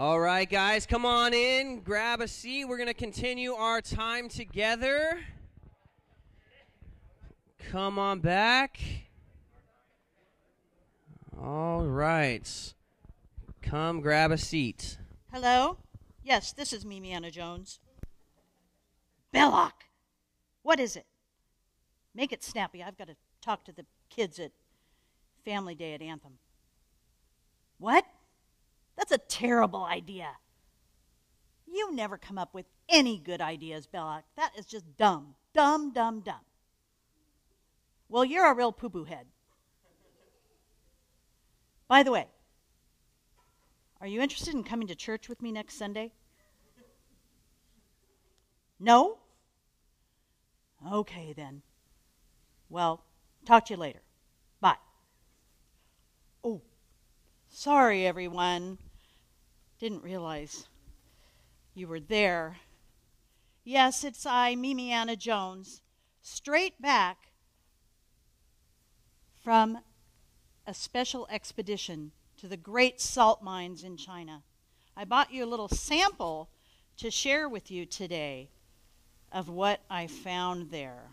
All right, guys, come on in, grab a seat. We're going to continue our time together. Come on back. All right. Come grab a seat. Hello? Yes, this is Mimi Anna Jones. Belloq! What is it? Make it snappy. I've got to talk to the kids at Family Day at Anthem. What? That's a terrible idea. You never come up with any good ideas, Belloq. That is just dumb. Dumb, dumb, dumb. Well, you're a real poo poo head. By the way, are you interested in coming to church with me next Sunday? No? Okay, then. Well, talk to you later. Bye. Oh, sorry, everyone. Didn't realize you were there. Yes, it's I, Mimi Anna Jones, straight back from a special expedition to the great salt mines in China. I bought you a little sample to share with you today of what I found there.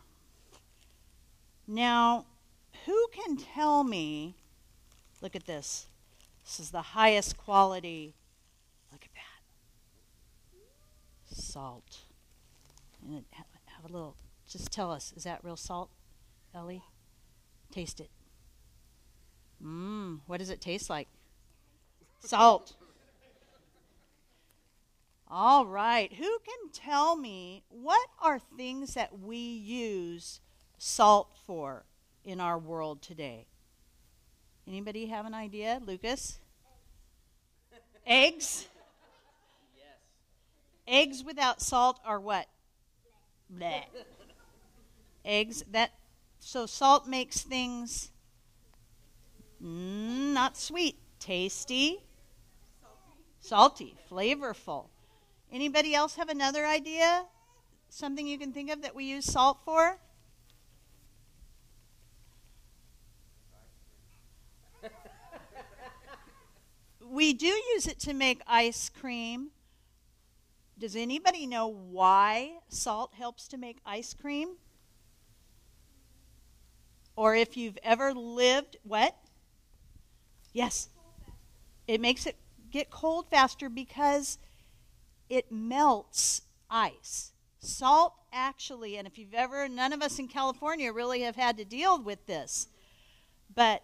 Now, who can tell me? Look at this. This is the highest quality. Look at that. Salt. And have a little, just tell us, is that real salt, Ellie? Taste it. Mmm, what does it taste like? Salt. All right. Who can tell me what are things that we use salt for in our world today? Anybody have an idea? Lucas? Eggs? Eggs without salt are what? Bleh. Eggs that so salt makes things mm, not sweet, tasty, salty, flavorful. Anybody else have another idea? Something you can think of that we use salt for? we do use it to make ice cream. Does anybody know why salt helps to make ice cream? Or if you've ever lived, what? Yes. It makes it get cold faster because it melts ice. Salt actually, and if you've ever, none of us in California really have had to deal with this, but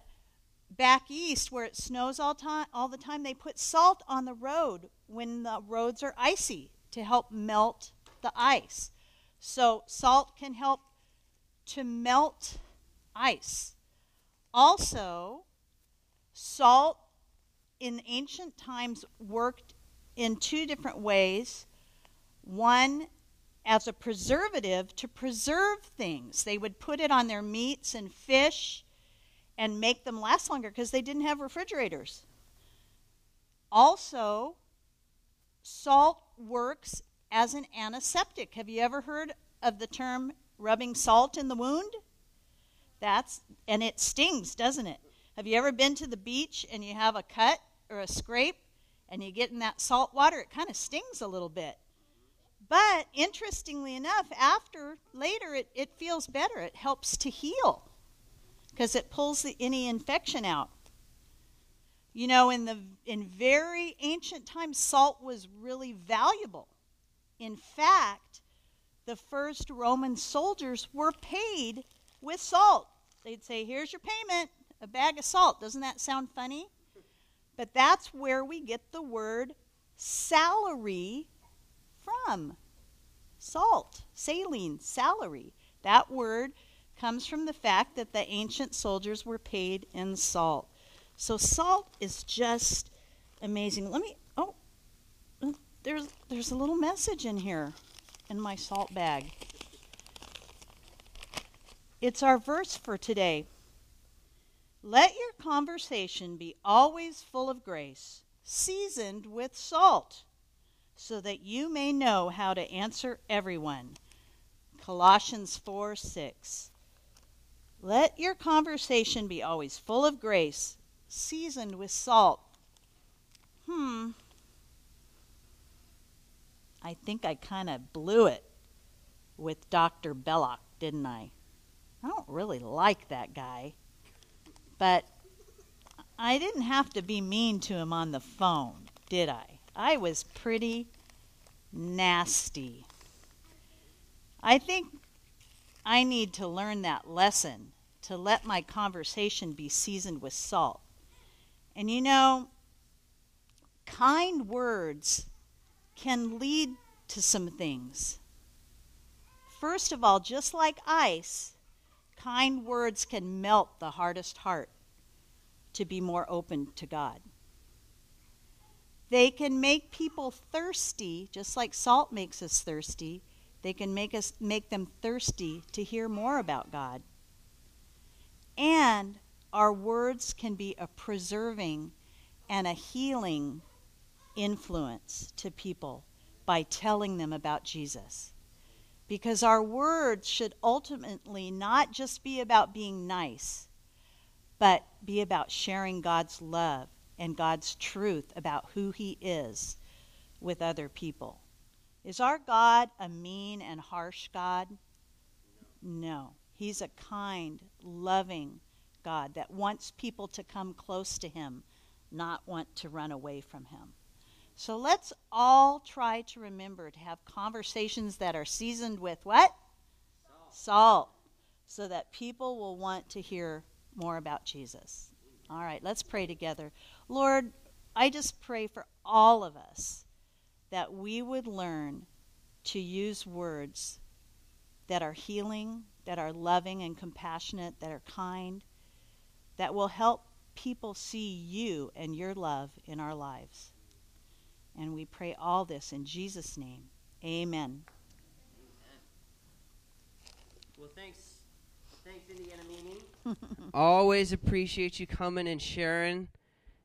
back east where it snows all, time, all the time, they put salt on the road when the roads are icy to help melt the ice. So salt can help to melt ice. Also, salt in ancient times worked in two different ways. One, as a preservative to preserve things. They would put it on their meats and fish and make them last longer because they didn't have refrigerators. Also, salt works as an antiseptic. Have you ever heard of the term rubbing salt in the wound? That's and it stings, doesn't it? Have you ever been to the beach and you have a cut or a scrape and you get in that salt water, it kind of stings a little bit. But interestingly enough, after later it, it feels better. It helps to heal because it pulls the, any infection out. You know, in the in very ancient times, salt was really valuable. In fact, the first Roman soldiers were paid with salt. They'd say, "Here's your payment, a bag of salt." Doesn't that sound funny? But that's where we get the word salary from. Salt, saline, salary. That word comes from the fact that the ancient soldiers were paid in salt. So salt is just amazing. Let me oh there's there's a little message in here in my salt bag. It's our verse for today. Let your conversation be always full of grace, seasoned with salt, so that you may know how to answer everyone. Colossians 4 6. Let your conversation be always full of grace, seasoned with salt. Hmm. I think I kind of blew it with Dr. Belloq, didn't I? I don't really like that guy. But I didn't have to be mean to him on the phone, did I? I was pretty nasty. I think I need to learn that lesson to let my conversation be seasoned with salt. And you know, kind words can lead to some things. First of all, just like ice, kind words can melt the hardest heart to be more open to God. They can make people thirsty, just like salt makes us thirsty. They can make us make them thirsty to hear more about God. And our words can be a preserving and a healing influence to people by telling them about Jesus. Because our words should ultimately not just be about being nice, but be about sharing God's love and God's truth about who He is with other people. Is our God a mean and harsh God? No. He's a kind, loving God that wants people to come close to Him, not want to run away from Him. So let's all try to remember to have conversations that are seasoned with what? Salt. Salt. So that people will want to hear more about Jesus. All right, let's pray together. Lord, I just pray for all of us that we would learn to use words that are healing, that are loving and compassionate, that are kind, that will help people see you and your love in our lives. And we pray all this in Jesus' name. Amen. Well, thanks. Thanks, Indiana Meaning. Always appreciate you coming and sharing.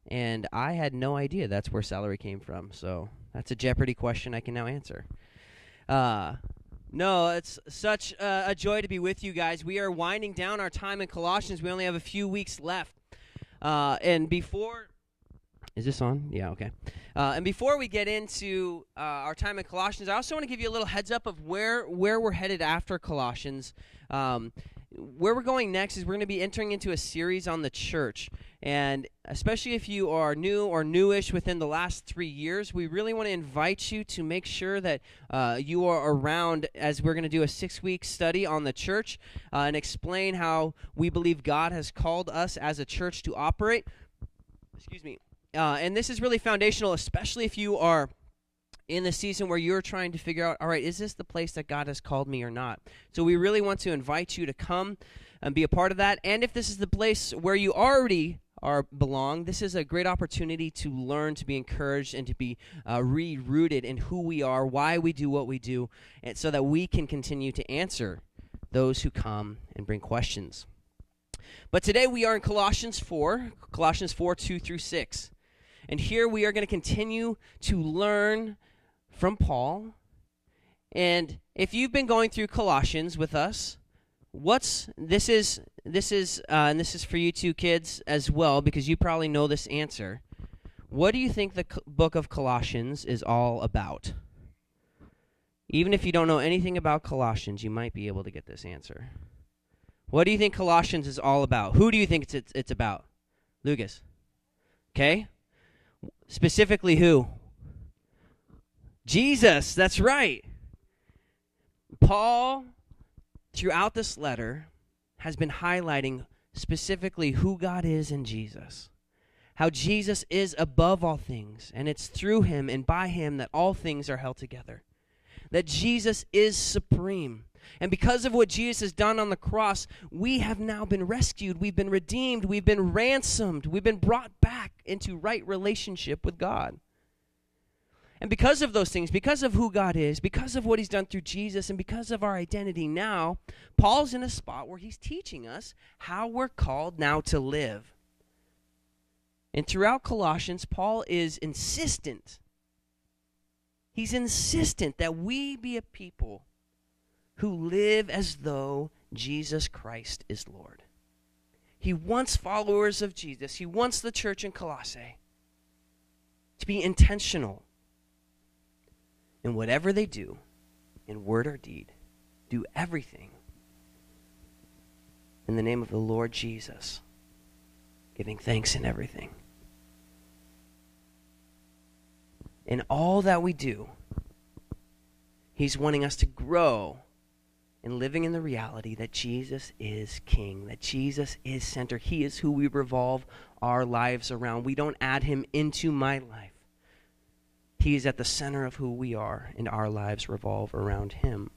And I had no idea that's where salary came from. So that's a Jeopardy question I can now answer. Uh, no, it's such a joy to be with you guys. We are winding down our time in Colossians. We only have a few weeks left. Uh, and before is this on? Yeah, okay. Uh, and before we get into uh, our time in Colossians, I also want to give you a little heads up of where where we're headed after Colossians. Um, where we're going next is we're going to be entering into a series on the church. And especially if you are new or newish within the last three years, we really want to invite you to make sure that uh, you are around as we're going to do a six week study on the church uh, and explain how we believe God has called us as a church to operate. Excuse me. Uh, and this is really foundational, especially if you are in the season where you're trying to figure out, all right, is this the place that God has called me or not? So we really want to invite you to come and be a part of that. And if this is the place where you already are belong, this is a great opportunity to learn, to be encouraged, and to be uh, re-rooted in who we are, why we do what we do, and so that we can continue to answer those who come and bring questions. But today we are in Colossians 4, Colossians 4, 2 through 6. And here we are going to continue to learn from Paul. And if you've been going through Colossians with us, what's this is this is uh, and this is for you two kids as well because you probably know this answer. What do you think the book of Colossians is all about? Even if you don't know anything about Colossians, you might be able to get this answer. What do you think Colossians is all about? Who do you think it's it's, it's about? Lucas. Okay? Specifically, who? Jesus, that's right. Paul, throughout this letter, has been highlighting specifically who God is in Jesus. How Jesus is above all things, and it's through him and by him that all things are held together. That Jesus is supreme. And because of what Jesus has done on the cross, we have now been rescued. We've been redeemed. We've been ransomed. We've been brought back into right relationship with God. And because of those things, because of who God is, because of what He's done through Jesus, and because of our identity now, Paul's in a spot where he's teaching us how we're called now to live. And throughout Colossians, Paul is insistent. He's insistent that we be a people who live as though Jesus Christ is Lord. He wants followers of Jesus, he wants the church in Colossae to be intentional And whatever they do, in word or deed, do everything in the name of the Lord Jesus, giving thanks in everything. In all that we do, He's wanting us to grow in living in the reality that Jesus is King, that Jesus is center. He is who we revolve our lives around. We don't add Him into my life. He is at the center of who we are, and our lives revolve around Him.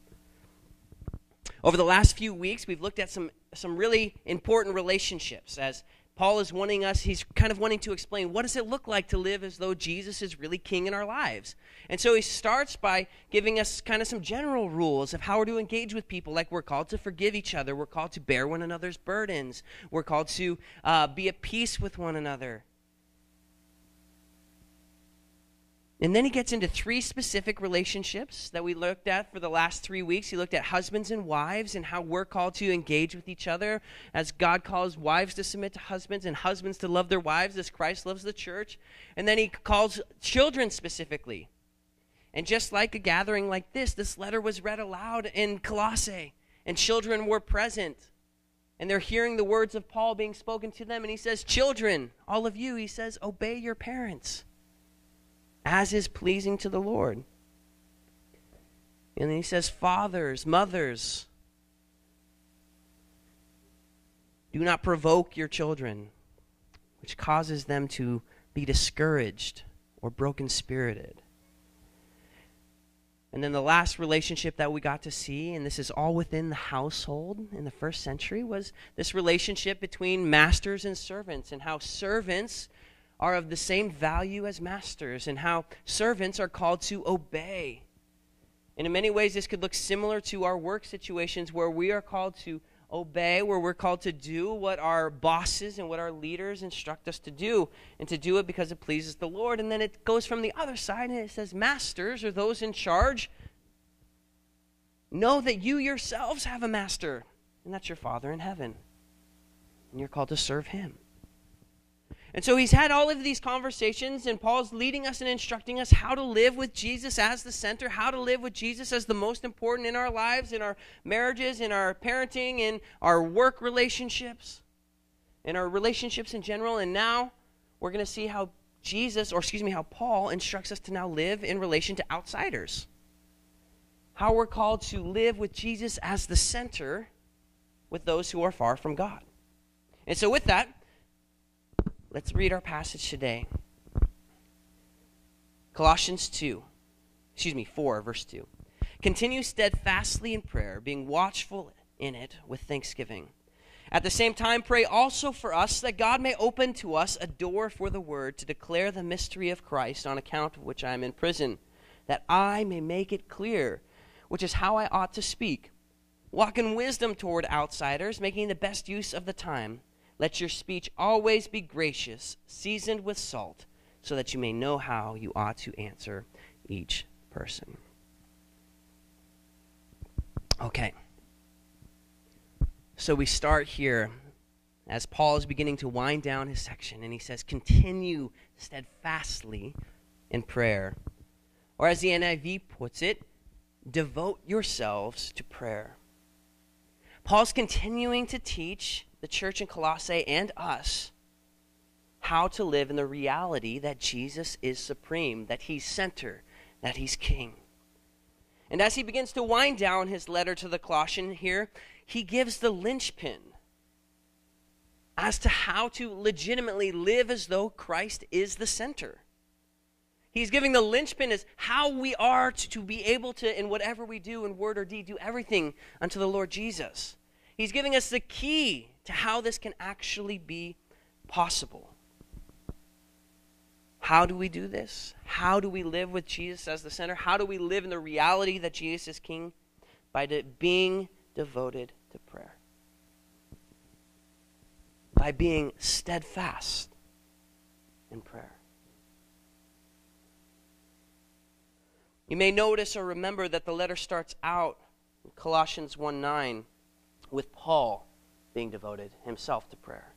Over the last few weeks, we've looked at some, some really important relationships as Paul is wanting us, he's kind of wanting to explain what does it look like to live as though Jesus is really king in our lives. And so he starts by giving us kind of some general rules of how we're to engage with people. Like we're called to forgive each other, we're called to bear one another's burdens, we're called to uh, be at peace with one another. And then he gets into three specific relationships that we looked at for the last three weeks. He looked at husbands and wives and how we're called to engage with each other as God calls wives to submit to husbands and husbands to love their wives as Christ loves the church. And then he calls children specifically. And just like a gathering like this, this letter was read aloud in Colossae, and children were present. And they're hearing the words of Paul being spoken to them. And he says, Children, all of you, he says, obey your parents as is pleasing to the Lord. And then he says, Fathers, mothers, do not provoke your children, which causes them to be discouraged or broken spirited. And then the last relationship that we got to see, and this is all within the household in the first century, was this relationship between masters and servants, and how servants are of the same value as masters and how servants are called to obey. And in many ways, this could look similar to our work situations where we are called to obey, where we're called to do what our bosses and what our leaders instruct us to do, and to do it because it pleases the Lord. And then it goes from the other side and it says, Masters or those in charge, know that you yourselves have a master, and that's your Father in heaven. And you're called to serve him. And so he's had all of these conversations, and Paul's leading us and instructing us how to live with Jesus as the center, how to live with Jesus as the most important in our lives, in our marriages, in our parenting, in our work relationships, in our relationships in general. And now we're going to see how Jesus, or excuse me, how Paul instructs us to now live in relation to outsiders. How we're called to live with Jesus as the center with those who are far from God. And so, with that, Let's read our passage today. Colossians 2, excuse me, 4, verse 2. Continue steadfastly in prayer, being watchful in it with thanksgiving. At the same time, pray also for us that God may open to us a door for the word to declare the mystery of Christ, on account of which I am in prison, that I may make it clear, which is how I ought to speak. Walk in wisdom toward outsiders, making the best use of the time let your speech always be gracious, seasoned with salt, so that you may know how you ought to answer each person. Okay. So we start here as Paul is beginning to wind down his section, and he says, Continue steadfastly in prayer. Or as the NIV puts it, devote yourselves to prayer. Paul's continuing to teach the church in Colossae and us how to live in the reality that Jesus is supreme, that he's center, that he's king. And as he begins to wind down his letter to the Colossian here, he gives the linchpin as to how to legitimately live as though Christ is the center. He's giving the linchpin as how we are to, to be able to, in whatever we do, in word or deed, do everything unto the Lord Jesus. He's giving us the key to how this can actually be possible. How do we do this? How do we live with Jesus as the center? How do we live in the reality that Jesus is King? By de- being devoted to prayer. By being steadfast in prayer. You may notice or remember that the letter starts out Colossians 1 9 with Paul being devoted himself to prayer.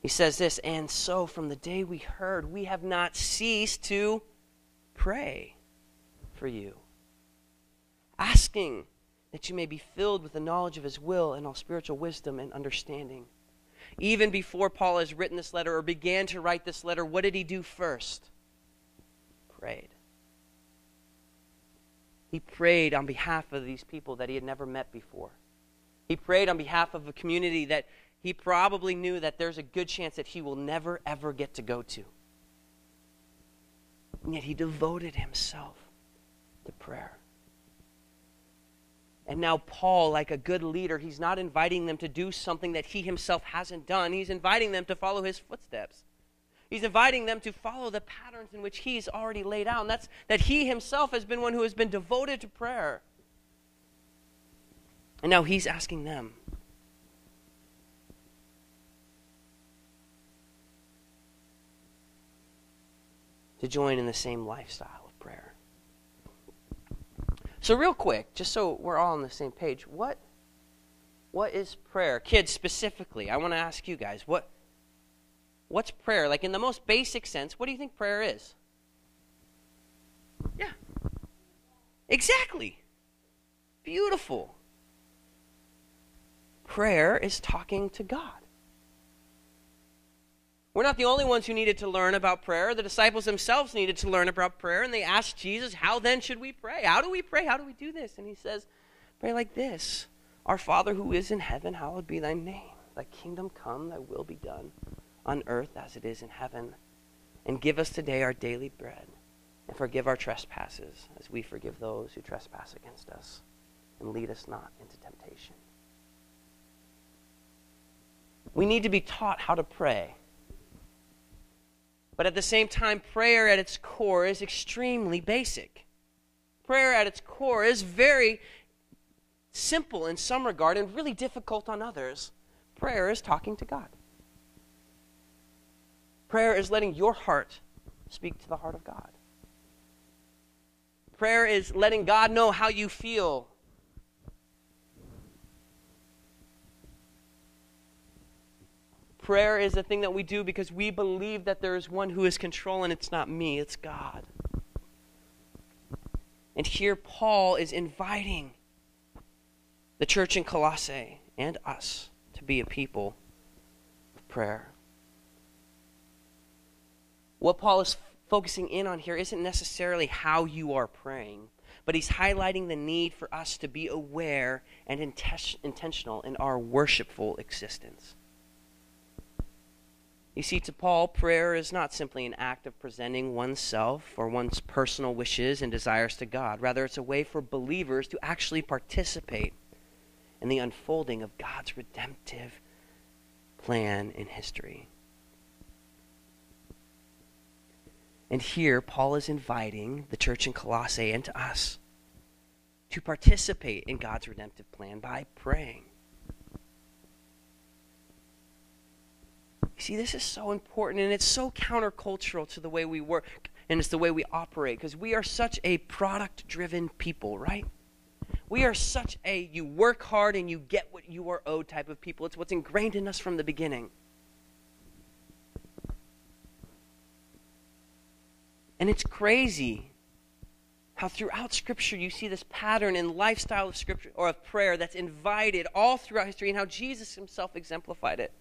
He says this, and so from the day we heard, we have not ceased to pray for you. Asking that you may be filled with the knowledge of his will and all spiritual wisdom and understanding. Even before Paul has written this letter or began to write this letter, what did he do first? Prayed. He prayed on behalf of these people that he had never met before. He prayed on behalf of a community that he probably knew that there's a good chance that he will never, ever get to go to. And yet he devoted himself to prayer. And now, Paul, like a good leader, he's not inviting them to do something that he himself hasn't done. He's inviting them to follow his footsteps. He's inviting them to follow the patterns in which he's already laid out. And that's that he himself has been one who has been devoted to prayer. And now he's asking them. To join in the same lifestyle of prayer. So, real quick, just so we're all on the same page, what, what is prayer? Kids, specifically, I want to ask you guys, what, what's prayer? Like, in the most basic sense, what do you think prayer is? Yeah. Exactly. Beautiful. Prayer is talking to God. We're not the only ones who needed to learn about prayer. The disciples themselves needed to learn about prayer, and they asked Jesus, How then should we pray? How do we pray? How do we do this? And he says, Pray like this Our Father who is in heaven, hallowed be thy name. Thy kingdom come, thy will be done, on earth as it is in heaven. And give us today our daily bread, and forgive our trespasses, as we forgive those who trespass against us. And lead us not into temptation. We need to be taught how to pray. But at the same time, prayer at its core is extremely basic. Prayer at its core is very simple in some regard and really difficult on others. Prayer is talking to God. Prayer is letting your heart speak to the heart of God. Prayer is letting God know how you feel Prayer is a thing that we do because we believe that there is one who is controlling. It's not me, it's God. And here Paul is inviting the church in Colossae and us to be a people of prayer. What Paul is focusing in on here isn't necessarily how you are praying, but he's highlighting the need for us to be aware and intentional in our worshipful existence. You see, to Paul, prayer is not simply an act of presenting oneself or one's personal wishes and desires to God. Rather, it's a way for believers to actually participate in the unfolding of God's redemptive plan in history. And here, Paul is inviting the church in Colossae and to us to participate in God's redemptive plan by praying. You see, this is so important and it's so countercultural to the way we work and it's the way we operate because we are such a product driven people, right? We are such a you work hard and you get what you are owed type of people. It's what's ingrained in us from the beginning. And it's crazy how throughout Scripture you see this pattern and lifestyle of Scripture or of prayer that's invited all throughout history and how Jesus himself exemplified it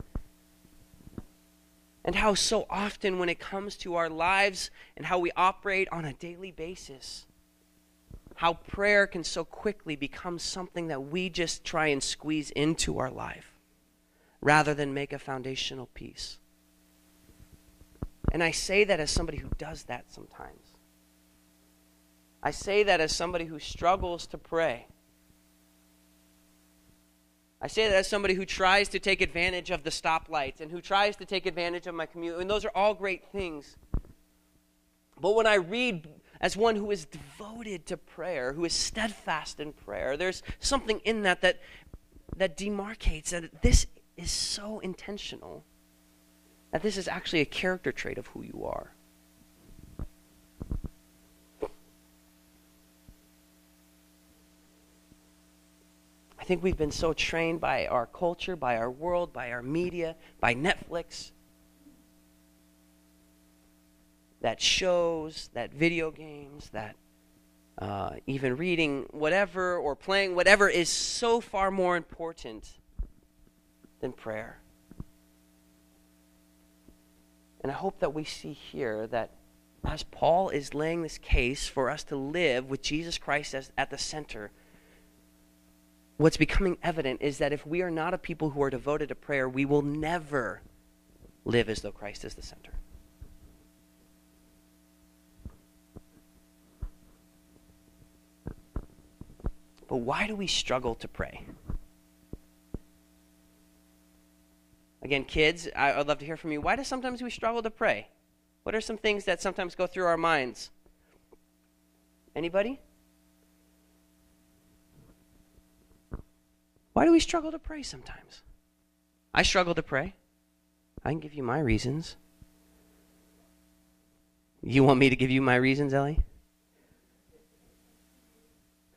and how so often when it comes to our lives and how we operate on a daily basis, how prayer can so quickly become something that we just try and squeeze into our life rather than make a foundational piece. And I say that as somebody who does that sometimes. I say that as somebody who struggles to pray. I say that as somebody who tries to take advantage of the stoplights and who tries to take advantage of my commute. And those are all great things. But when I read as one who is devoted to prayer, who is steadfast in prayer, there's something in that that, that demarcates that this is so intentional, that this is actually a character trait of who you are. Think we've been so trained by our culture, by our world, by our media, by Netflix, that shows, that video games, that uh, even reading whatever or playing whatever is so far more important than prayer. And I hope that we see here that as Paul is laying this case for us to live with Jesus Christ as, at the center, what's becoming evident is that if we are not a people who are devoted to prayer, we will never live as though Christ is the center. But why do we struggle to pray? Again, kids, I, would love to hear from you. Why do sometimes we struggle to pray? What are some things that sometimes go through our minds? Anybody? Why do we struggle to pray sometimes? I struggle to pray. I can give you my reasons. You want me to give you my reasons, Ellie?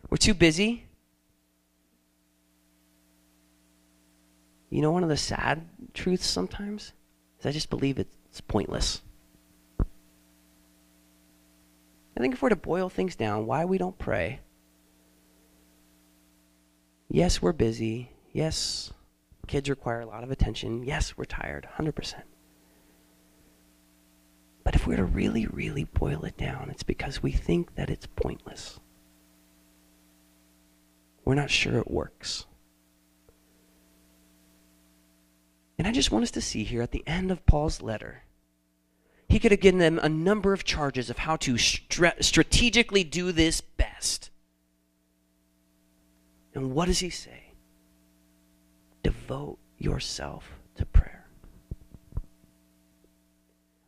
We're too busy. You know, one of the sad truths sometimes is I just believe it's pointless. I think if we're to boil things down, why we don't pray. Yes, we're busy. Yes, kids require a lot of attention. Yes, we're tired, 100%. But if we're to really, really boil it down, it's because we think that it's pointless. We're not sure it works. And I just want us to see here at the end of Paul's letter, he could have given them a number of charges of how to strategically do this best. And what does he say? Devote yourself to prayer.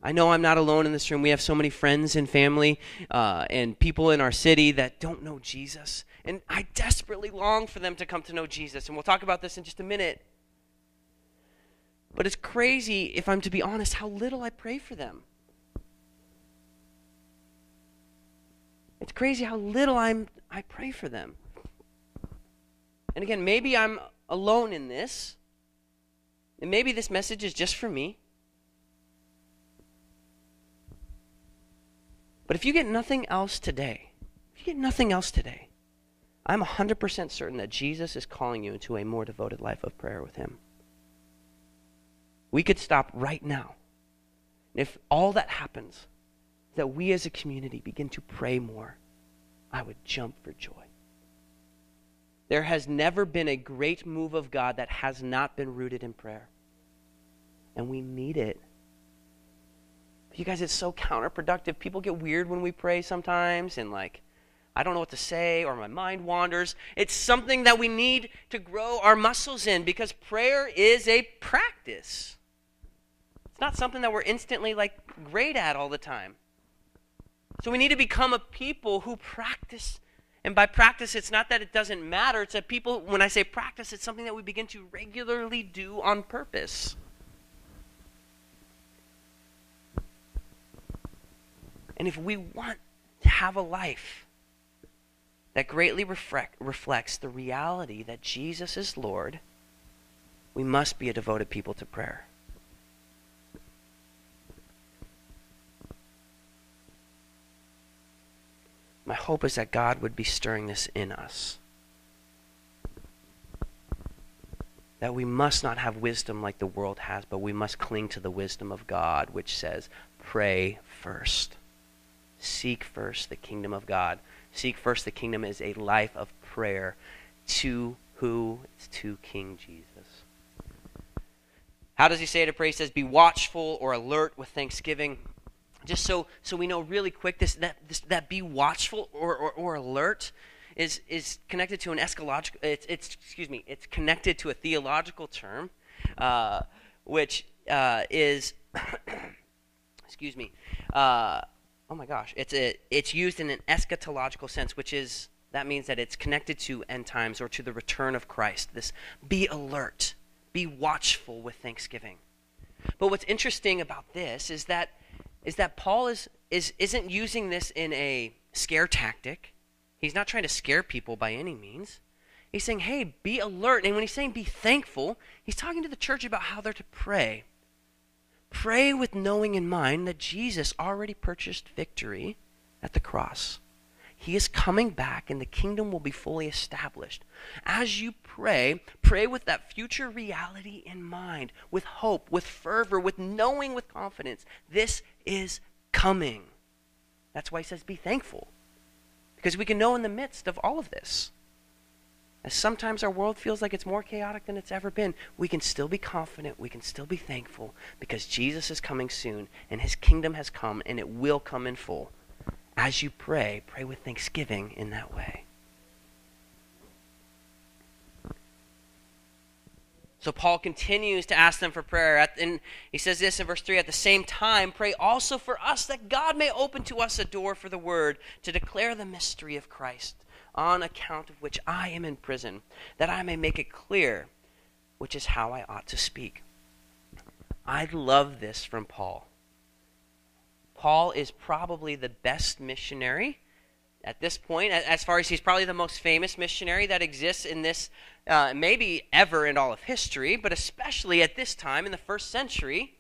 I know I'm not alone in this room. We have so many friends and family uh, and people in our city that don't know Jesus. And I desperately long for them to come to know Jesus. And we'll talk about this in just a minute. But it's crazy, if I'm to be honest, how little I pray for them. It's crazy how little I'm I pray for them. And again, maybe I'm alone in this. And maybe this message is just for me. But if you get nothing else today, if you get nothing else today, I'm 100% certain that Jesus is calling you into a more devoted life of prayer with Him. We could stop right now. And If all that happens, that we as a community begin to pray more, I would jump for joy. There has never been a great move of God that has not been rooted in prayer. And we need it. You guys, it's so counterproductive. People get weird when we pray sometimes, and like, I don't know what to say, or my mind wanders. It's something that we need to grow our muscles in because prayer is a practice. It's not something that we're instantly like great at all the time. So we need to become a people who practice. And by practice, it's not that it doesn't matter. It's that people, when I say practice, it's something that we begin to regularly do on purpose. And if we want to have a life that greatly reflect, reflects the reality that Jesus is Lord, we must be a devoted people to prayer. My hope is that God would be stirring this in us. That we must not have wisdom like the world has, but we must cling to the wisdom of God, which says, pray first. Seek first the kingdom of God. Seek first the kingdom is a life of prayer to who? It's to King Jesus. How does he say to pray? He says, Be watchful or alert with thanksgiving. Just so so we know really quick, this that this, that be watchful or, or, or alert is is connected to an eschatological it's, it's excuse me, it's connected to a theological term, uh, which uh, is excuse me, uh, oh my gosh, it's a, it's used in an eschatological sense, which is that means that it's connected to end times or to the return of Christ. This be alert, be watchful with thanksgiving. But what's interesting about this is that is that Paul is, is isn't using this in a scare tactic. He's not trying to scare people by any means. He's saying, "Hey, be alert." And when he's saying be thankful, he's talking to the church about how they're to pray. Pray with knowing in mind that Jesus already purchased victory at the cross. He is coming back and the kingdom will be fully established. As you pray, pray with that future reality in mind, with hope, with fervor, with knowing with confidence this is coming. That's why he says, be thankful. Because we can know in the midst of all of this. As sometimes our world feels like it's more chaotic than it's ever been, we can still be confident, we can still be thankful because Jesus is coming soon and his kingdom has come and it will come in full as you pray, pray with thanksgiving in that way. So Paul continues to ask them for prayer. and he says this in verse 3 At the same time, pray also for us that God may open to us a door for the word to declare the mystery of Christ, on account of which I am in prison, that I may make it clear, which is how I ought to speak. I love this from Paul. Paul is probably the best missionary at this point, as far as he's probably the most famous missionary that exists in this, uh, maybe ever in all of history, but especially at this time in the first century.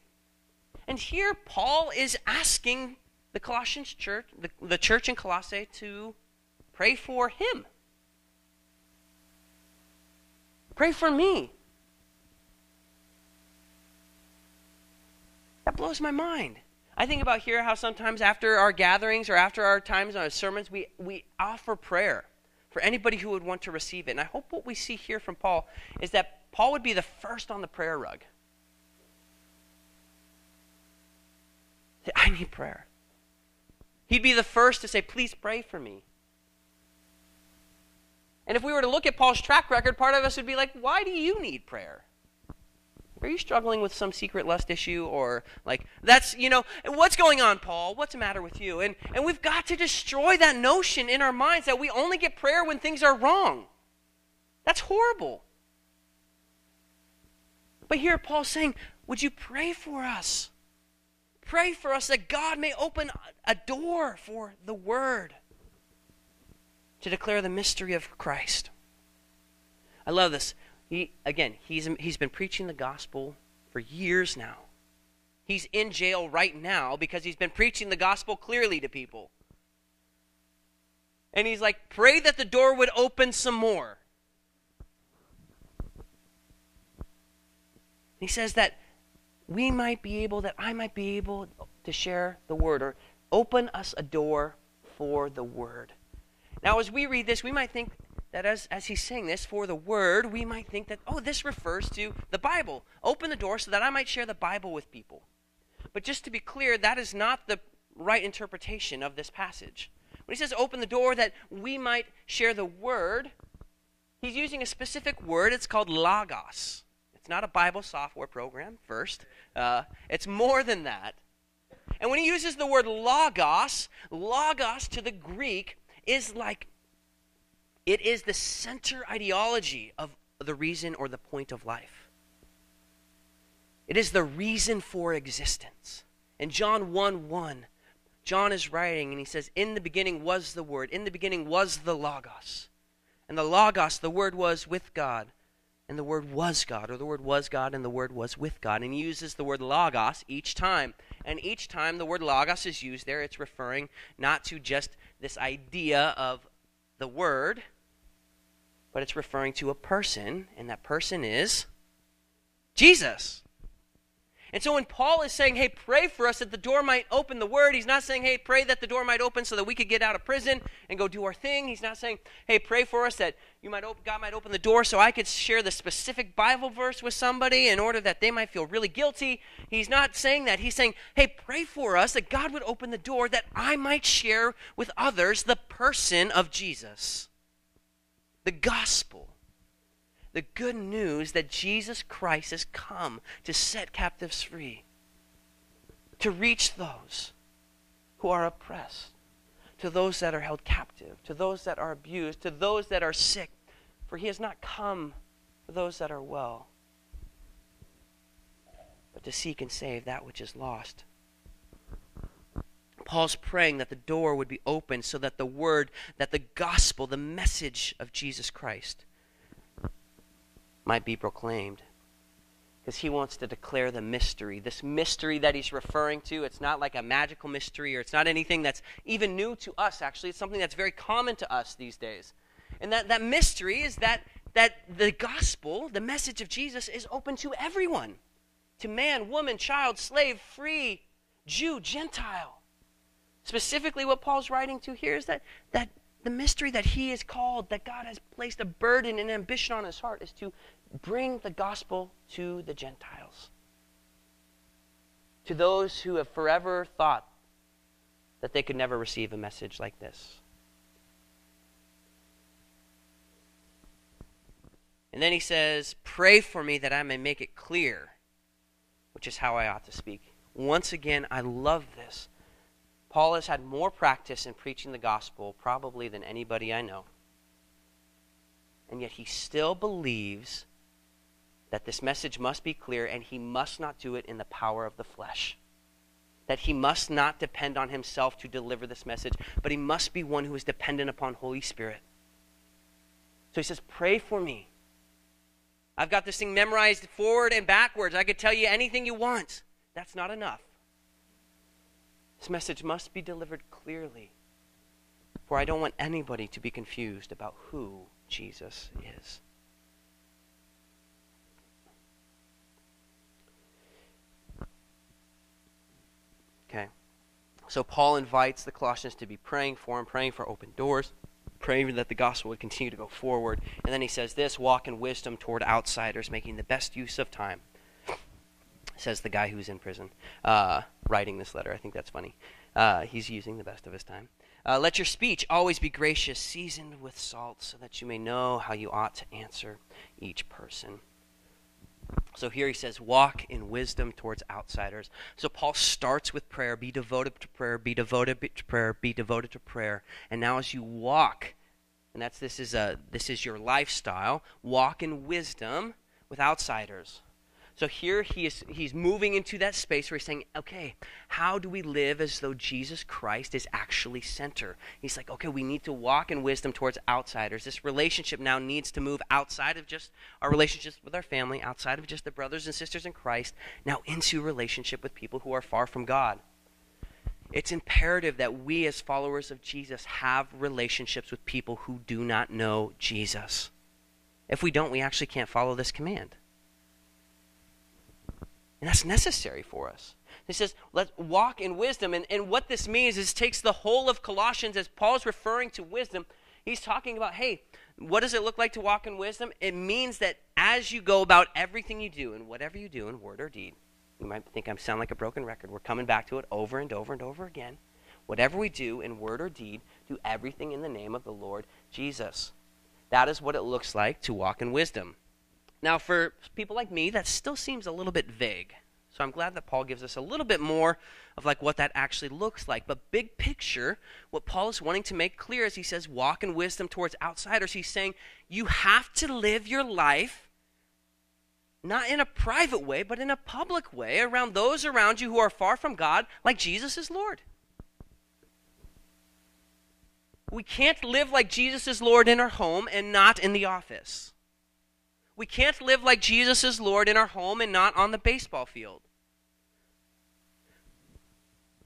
And here, Paul is asking the Colossians church, the, the church in Colossae, to pray for him. Pray for me. That blows my mind. I think about here how sometimes after our gatherings or after our times on our sermons, we, we offer prayer for anybody who would want to receive it. And I hope what we see here from Paul is that Paul would be the first on the prayer rug. I need prayer. He'd be the first to say, Please pray for me. And if we were to look at Paul's track record, part of us would be like, Why do you need prayer? Are you struggling with some secret lust issue or like that's, you know, what's going on, Paul? What's the matter with you? And and we've got to destroy that notion in our minds that we only get prayer when things are wrong. That's horrible. But here Paul's saying, "Would you pray for us? Pray for us that God may open a door for the word to declare the mystery of Christ." I love this. He again, he's he's been preaching the gospel for years now. He's in jail right now because he's been preaching the gospel clearly to people. And he's like, pray that the door would open some more. He says that we might be able, that I might be able to share the word or open us a door for the word. Now, as we read this, we might think that as, as he's saying this for the word, we might think that, oh, this refers to the Bible. Open the door so that I might share the Bible with people. But just to be clear, that is not the right interpretation of this passage. When he says open the door that we might share the word, he's using a specific word. It's called logos. It's not a Bible software program, first. Uh, it's more than that. And when he uses the word logos, logos to the Greek is like it is the center ideology of the reason or the point of life. It is the reason for existence. In John 1 1, John is writing and he says, In the beginning was the Word, in the beginning was the Logos. And the Logos, the Word was with God, and the Word was God, or the Word was God, and the Word was with God. And he uses the word Logos each time. And each time the word Logos is used there, it's referring not to just this idea of the Word, but it's referring to a person, and that person is Jesus. And so when Paul is saying, hey, pray for us that the door might open the word, he's not saying, hey, pray that the door might open so that we could get out of prison and go do our thing. He's not saying, hey, pray for us that you might op- God might open the door so I could share the specific Bible verse with somebody in order that they might feel really guilty. He's not saying that. He's saying, hey, pray for us that God would open the door that I might share with others the person of Jesus the gospel, the good news that Jesus Christ has come to set captives free, to reach those who are oppressed, to those that are held captive, to those that are abused, to those that are sick. For he has not come for those that are well, but to seek and save that which is lost. Paul's praying that the door would be opened so that the word, that the gospel, the message of Jesus Christ might be proclaimed. because he wants to declare the mystery. This mystery that he's referring to, it's not like a magical mystery or it's not anything that's even new to us, actually. It's something that's very common to us these days. And that, that mystery is that, that the gospel, the message of Jesus, is open to everyone to man, woman, child, slave, free, Jew, Gentile. Specifically, what Paul's writing to here is that, that the mystery that he is called, that God has placed a burden and ambition on his heart, is to bring the gospel to the Gentiles. To those who have forever thought that they could never receive a message like this. And then he says, Pray for me that I may make it clear, which is how I ought to speak. Once again, I love this. Paul has had more practice in preaching the gospel probably than anybody I know. And yet he still believes that this message must be clear and he must not do it in the power of the flesh. That he must not depend on himself to deliver this message, but he must be one who is dependent upon Holy Spirit. So he says, Pray for me. I've got this thing memorized forward and backwards. I could tell you anything you want. That's not enough. This message must be delivered clearly, for I don't want anybody to be confused about who Jesus is. Okay. So Paul invites the Colossians to be praying for him, praying for open doors, praying that the gospel would continue to go forward. And then he says this walk in wisdom toward outsiders, making the best use of time says the guy who's in prison uh, writing this letter. I think that's funny. Uh, he's using the best of his time. Uh, let your speech always be gracious, seasoned with salt, so that you may know how you ought to answer each person. So here he says, walk in wisdom towards outsiders. So Paul starts with prayer, be devoted to prayer, be devoted to prayer, be devoted to prayer. And now as you walk, and that's this is a this is your lifestyle, walk in wisdom with outsiders. So here he is he's moving into that space where he's saying, okay, how do we live as though Jesus Christ is actually center? He's like, okay, we need to walk in wisdom towards outsiders. This relationship now needs to move outside of just our relationships with our family, outside of just the brothers and sisters in Christ, now into relationship with people who are far from God. It's imperative that we as followers of Jesus have relationships with people who do not know Jesus. If we don't, we actually can't follow this command. And that's necessary for us. He says, let's walk in wisdom. And, and what this means is takes the whole of Colossians, as Paul's referring to wisdom, he's talking about, hey, what does it look like to walk in wisdom? It means that as you go about everything you do and whatever you do in word or deed, you might think I'm sound like a broken record. We're coming back to it over and over and over again. Whatever we do in word or deed, do everything in the name of the Lord Jesus. That is what it looks like to walk in wisdom. Now, for people like me, that still seems a little bit vague. So I'm glad that Paul gives us a little bit more of like what that actually looks like. But big picture, what Paul is wanting to make clear is he says walk in wisdom towards outsiders, he's saying you have to live your life not in a private way, but in a public way around those around you who are far from God, like Jesus is Lord. We can't live like Jesus is Lord in our home and not in the office. We can't live like Jesus is Lord in our home and not on the baseball field.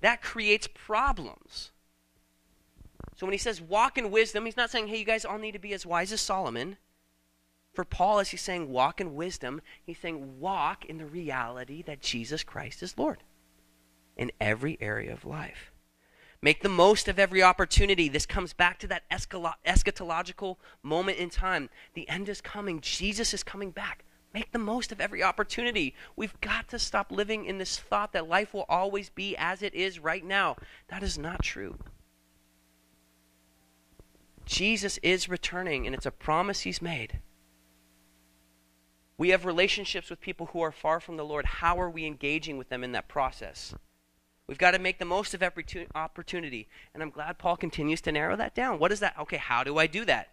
That creates problems. So when he says walk in wisdom, he's not saying, hey, you guys all need to be as wise as Solomon. For Paul, as he's saying walk in wisdom, he's saying walk in the reality that Jesus Christ is Lord in every area of life. Make the most of every opportunity. This comes back to that eschatological moment in time. The end is coming, Jesus is coming back. Make the most of every opportunity. We've got to stop living in this thought that life will always be as it is right now. That is not true. Jesus is returning, and it's a promise he's made. We have relationships with people who are far from the Lord. How are we engaging with them in that process? We've got to make the most of every opportunity. And I'm glad Paul continues to narrow that down. What is that? Okay, how do I do that?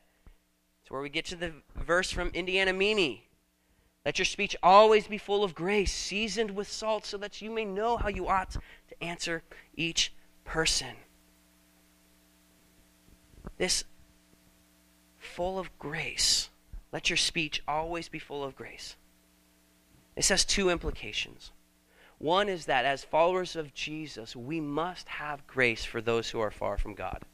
It's where we get to the verse from Indiana Mimi. Let your speech always be full of grace, seasoned with salt, so that you may know how you ought to answer each person. This full of grace. Let your speech always be full of grace. This has two implications. One is that as followers of Jesus, we must have grace for those who are far from God.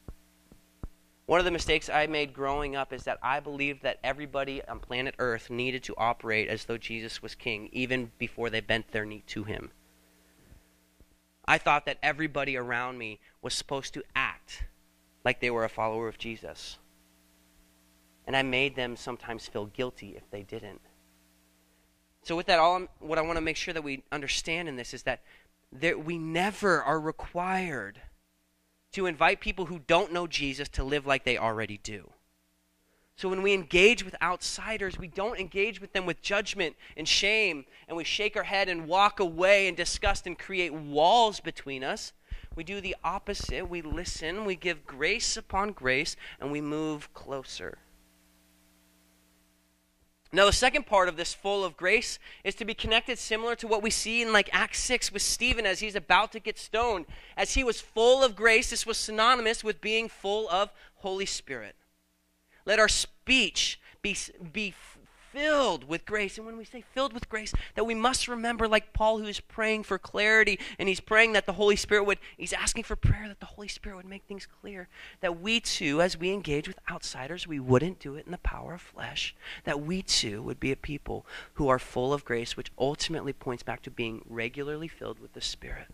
One of the mistakes I made growing up is that I believed that everybody on planet Earth needed to operate as though Jesus was king, even before they bent their knee to him. I thought that everybody around me was supposed to act like they were a follower of Jesus. And I made them sometimes feel guilty if they didn't. So, with that, all I'm, what I want to make sure that we understand in this is that we never are required to invite people who don't know Jesus to live like they already do. So when we engage with outsiders, we don't engage with them with judgment and shame, and we shake our head and walk away in disgust and create walls between us. We do the opposite. We listen, we give grace upon grace, and we move closer. Now, the second part of this full of grace is to be connected similar to what we see in like Acts 6 with Stephen as he's about to get stoned. As he was full of grace, this was synonymous with being full of Holy Spirit. Let our speech be, be filled with grace. And when we say filled with grace, that we must remember, like Paul, who is praying for clarity, and he's praying that the Holy Spirit would, he's asking for prayer that the Holy Spirit would make things clear. That we too, as we engage with outsiders, we wouldn't do it in the power of flesh. That we too would be a people who are full of grace, which ultimately points back to being regularly filled with the Spirit.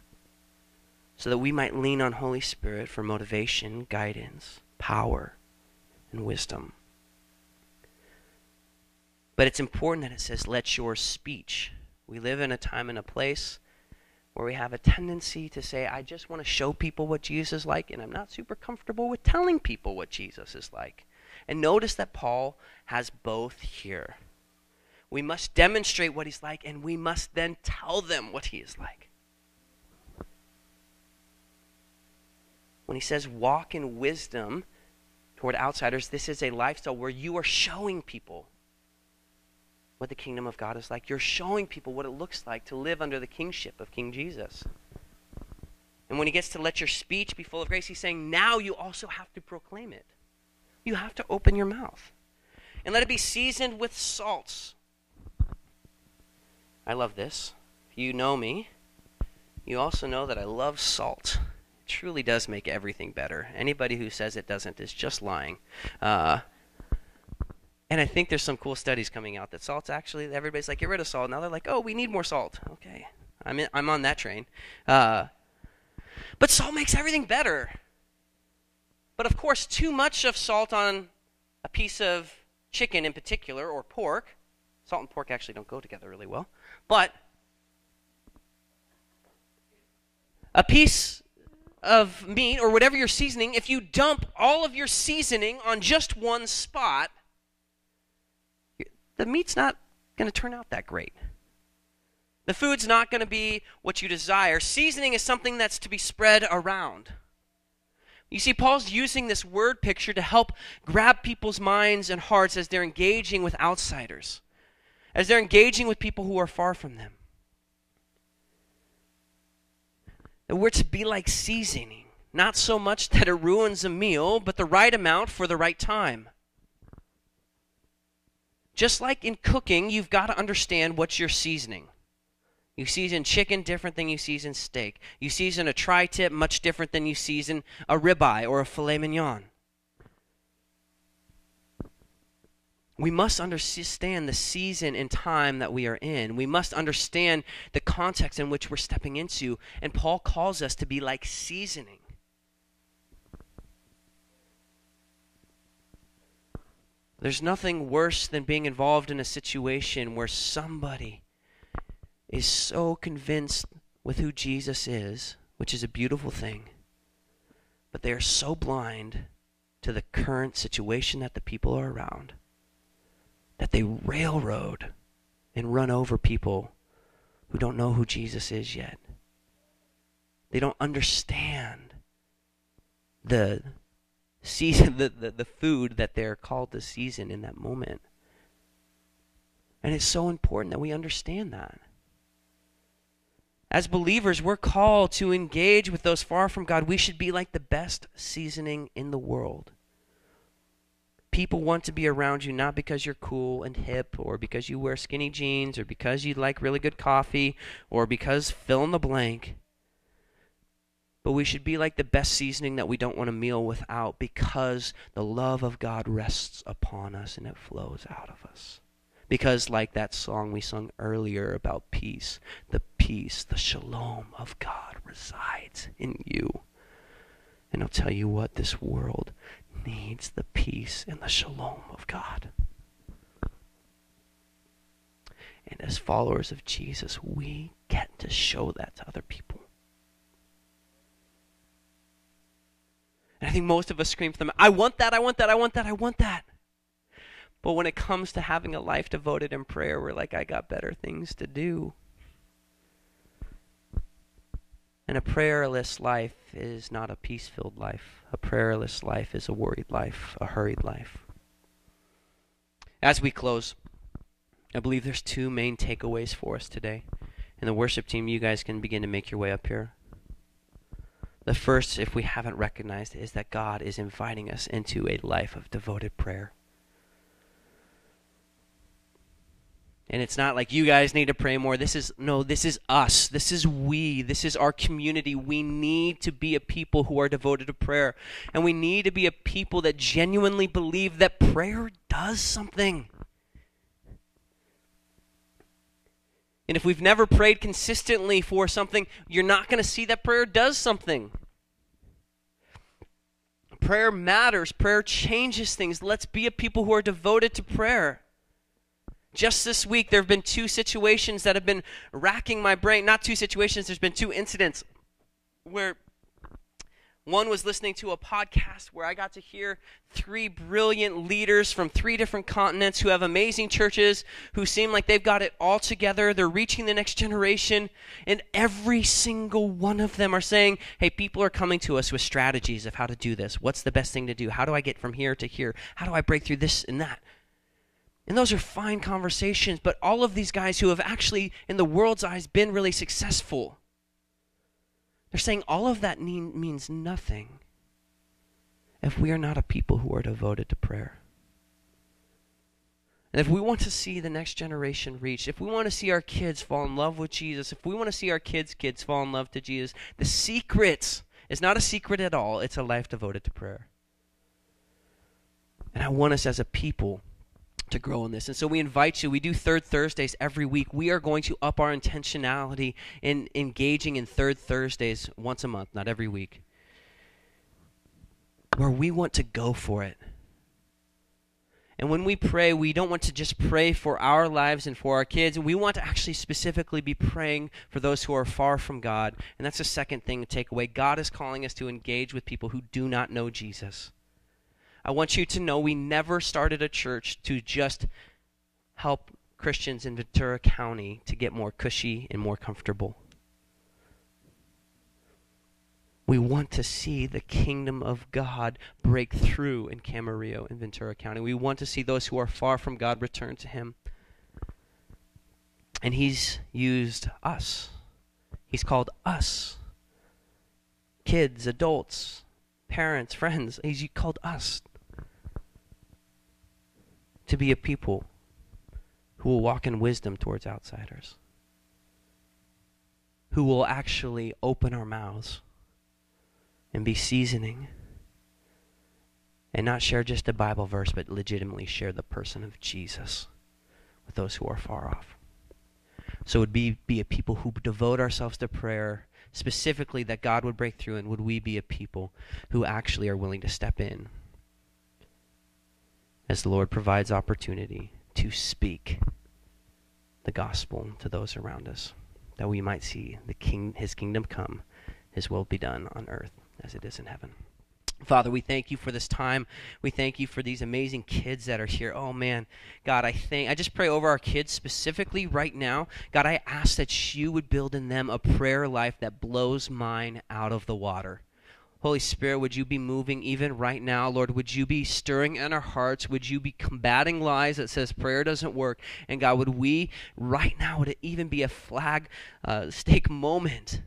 So that we might lean on Holy Spirit for motivation, guidance, power, and wisdom. But it's important that it says, let your speech. We live in a time and a place where we have a tendency to say, I just want to show people what Jesus is like, and I'm not super comfortable with telling people what Jesus is like. And notice that Paul has both here. We must demonstrate what he's like, and we must then tell them what he is like. When he says walk in wisdom toward outsiders, this is a lifestyle where you are showing people what the kingdom of God is like. You're showing people what it looks like to live under the kingship of King Jesus. And when he gets to let your speech be full of grace, he's saying, now you also have to proclaim it. You have to open your mouth. And let it be seasoned with salts. I love this. You know me, you also know that I love salt. It truly does make everything better. Anybody who says it doesn't is just lying. Uh, and I think there's some cool studies coming out that salt's actually everybody's like get rid of salt. Now they're like, oh, we need more salt. Okay, I'm in, I'm on that train. Uh, but salt makes everything better. But of course, too much of salt on a piece of chicken in particular or pork, salt and pork actually don't go together really well. But a piece of meat or whatever you're seasoning, if you dump all of your seasoning on just one spot, the meat's not going to turn out that great. The food's not going to be what you desire. Seasoning is something that's to be spread around. You see, Paul's using this word picture to help grab people's minds and hearts as they're engaging with outsiders, as they're engaging with people who are far from them. That we're to be like seasoning, not so much that it ruins a meal, but the right amount for the right time. Just like in cooking, you've got to understand what you're seasoning. You season chicken different than you season steak. You season a tri tip much different than you season a ribeye or a filet mignon. We must understand the season and time that we are in. We must understand the context in which we're stepping into. And Paul calls us to be like seasoning. There's nothing worse than being involved in a situation where somebody is so convinced with who Jesus is, which is a beautiful thing, but they are so blind to the current situation that the people are around that they railroad and run over people who don't know who Jesus is yet. They don't understand the season the, the, the food that they're called to season in that moment. And it's so important that we understand that. As believers, we're called to engage with those far from God. We should be like the best seasoning in the world. people want to be around you not because you're cool and hip or because you wear skinny jeans or because you like really good coffee or because fill in the blank. But we should be like the best seasoning that we don't want a meal without because the love of God rests upon us and it flows out of us. Because, like that song we sung earlier about peace, the peace, the shalom of God resides in you. And I'll tell you what, this world needs the peace and the shalom of God. And as followers of Jesus, we get to show that to other people. And I think most of us scream for them, I want that, I want that, I want that, I want that. But when it comes to having a life devoted in prayer, we're like, I got better things to do. And a prayerless life is not a peace filled life. A prayerless life is a worried life, a hurried life. As we close, I believe there's two main takeaways for us today. And the worship team, you guys can begin to make your way up here. The first, if we haven't recognized is that God is inviting us into a life of devoted prayer. And it's not like you guys need to pray more. This is, no, this is us. This is we. This is our community. We need to be a people who are devoted to prayer. And we need to be a people that genuinely believe that prayer does something. And if we've never prayed consistently for something, you're not going to see that prayer does something. Prayer matters. Prayer changes things. Let's be a people who are devoted to prayer. Just this week, there have been two situations that have been racking my brain. Not two situations, there's been two incidents where one was listening to a podcast where I got to hear three brilliant leaders from three different continents who have amazing churches, who seem like they've got it all together. They're reaching the next generation. And every single one of them are saying, hey, people are coming to us with strategies of how to do this. What's the best thing to do? How do I get from here to here? How do I break through this and that? And those are fine conversations, but all of these guys who have actually, in the world's eyes, been really successful, they're saying all of that mean, means nothing if we are not a people who are devoted to prayer. And if we want to see the next generation reach, if we want to see our kids fall in love with Jesus, if we want to see our kids' kids fall in love to Jesus, the secret is not a secret at all. It's a life devoted to prayer. And I want us as a people to grow in this. And so we invite you. We do third Thursdays every week. We are going to up our intentionality in engaging in third Thursdays once a month, not every week, where we want to go for it. And when we pray, we don't want to just pray for our lives and for our kids. We want to actually specifically be praying for those who are far from God. And that's the second thing to take away. God is calling us to engage with people who do not know Jesus. I want you to know we never started a church to just help Christians in Ventura County to get more cushy and more comfortable. We want to see the kingdom of God break through in Camarillo in Ventura County. We want to see those who are far from God return to Him. And He's used us. He's called us kids, adults, parents, friends. He's called us to be a people who will walk in wisdom towards outsiders, who will actually open our mouths and be seasoning and not share just a Bible verse, but legitimately share the person of Jesus with those who are far off. So would be be a people who devote ourselves to prayer, specifically that God would break through, and would we be a people who actually are willing to step in as the Lord provides opportunity to speak the gospel to those around us, that we might see the king, his kingdom come, his will be done on earth as it is in heaven. Father, we thank you for this time. We thank you for these amazing kids that are here. Oh man, God, I thank I just pray over our kids specifically right now. God, I ask that you would build in them a prayer life that blows mine out of the water. Holy Spirit, would you be moving even right now, Lord? Would you be stirring in our hearts? Would you be combating lies that says prayer doesn't work? And God, would we right now, would it even be a flag uh, stake moment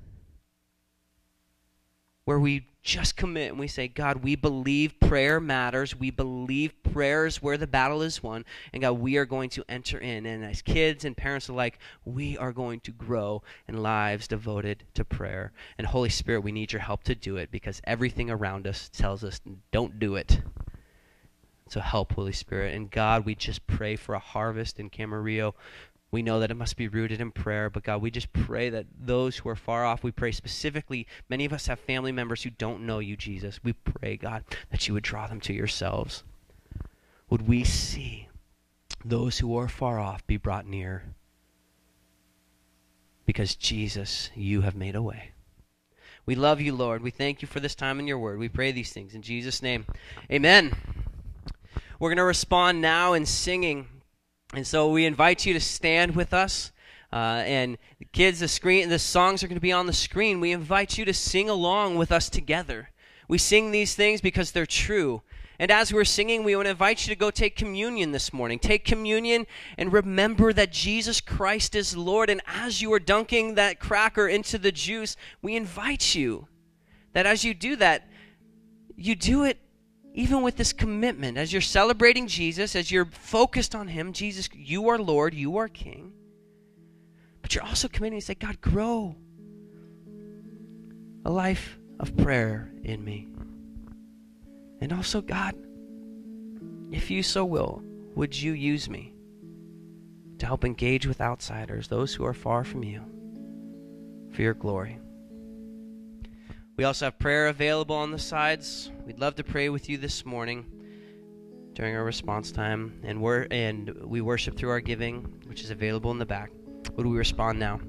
where we just commit and we say, God, we believe prayer matters. We believe prayer is where the battle is won. And God, we are going to enter in. And as kids and parents alike, we are going to grow in lives devoted to prayer. And Holy Spirit, we need your help to do it because everything around us tells us, don't do it. So help, Holy Spirit. And God, we just pray for a harvest in Camarillo we know that it must be rooted in prayer, but God, we just pray that those who are far off, we pray specifically, many of us have family members who don't know you, Jesus. We pray, God, that you would draw them to yourselves. Would we see those who are far off be brought near? Because, Jesus, you have made a way. We love you, Lord. We thank you for this time in your word. We pray these things in Jesus' name. Amen. We're going to respond now in singing. And so we invite you to stand with us. Uh, and the kids, the screen, the songs are going to be on the screen. We invite you to sing along with us together. We sing these things because they're true. And as we're singing, we want to invite you to go take communion this morning. Take communion and remember that Jesus Christ is Lord. And as you are dunking that cracker into the juice, we invite you that as you do that, you do it even with this commitment, as you're celebrating Jesus, as you're focused on Him, Jesus, you are Lord, you are King. But you're also committing to say, God, grow a life of prayer in me. And also, God, if you so will, would you use me to help engage with outsiders, those who are far from you, for your glory? We also have prayer available on the sides. We'd love to pray with you this morning during our response time, and and we worship through our giving, which is available in the back. Would we respond now?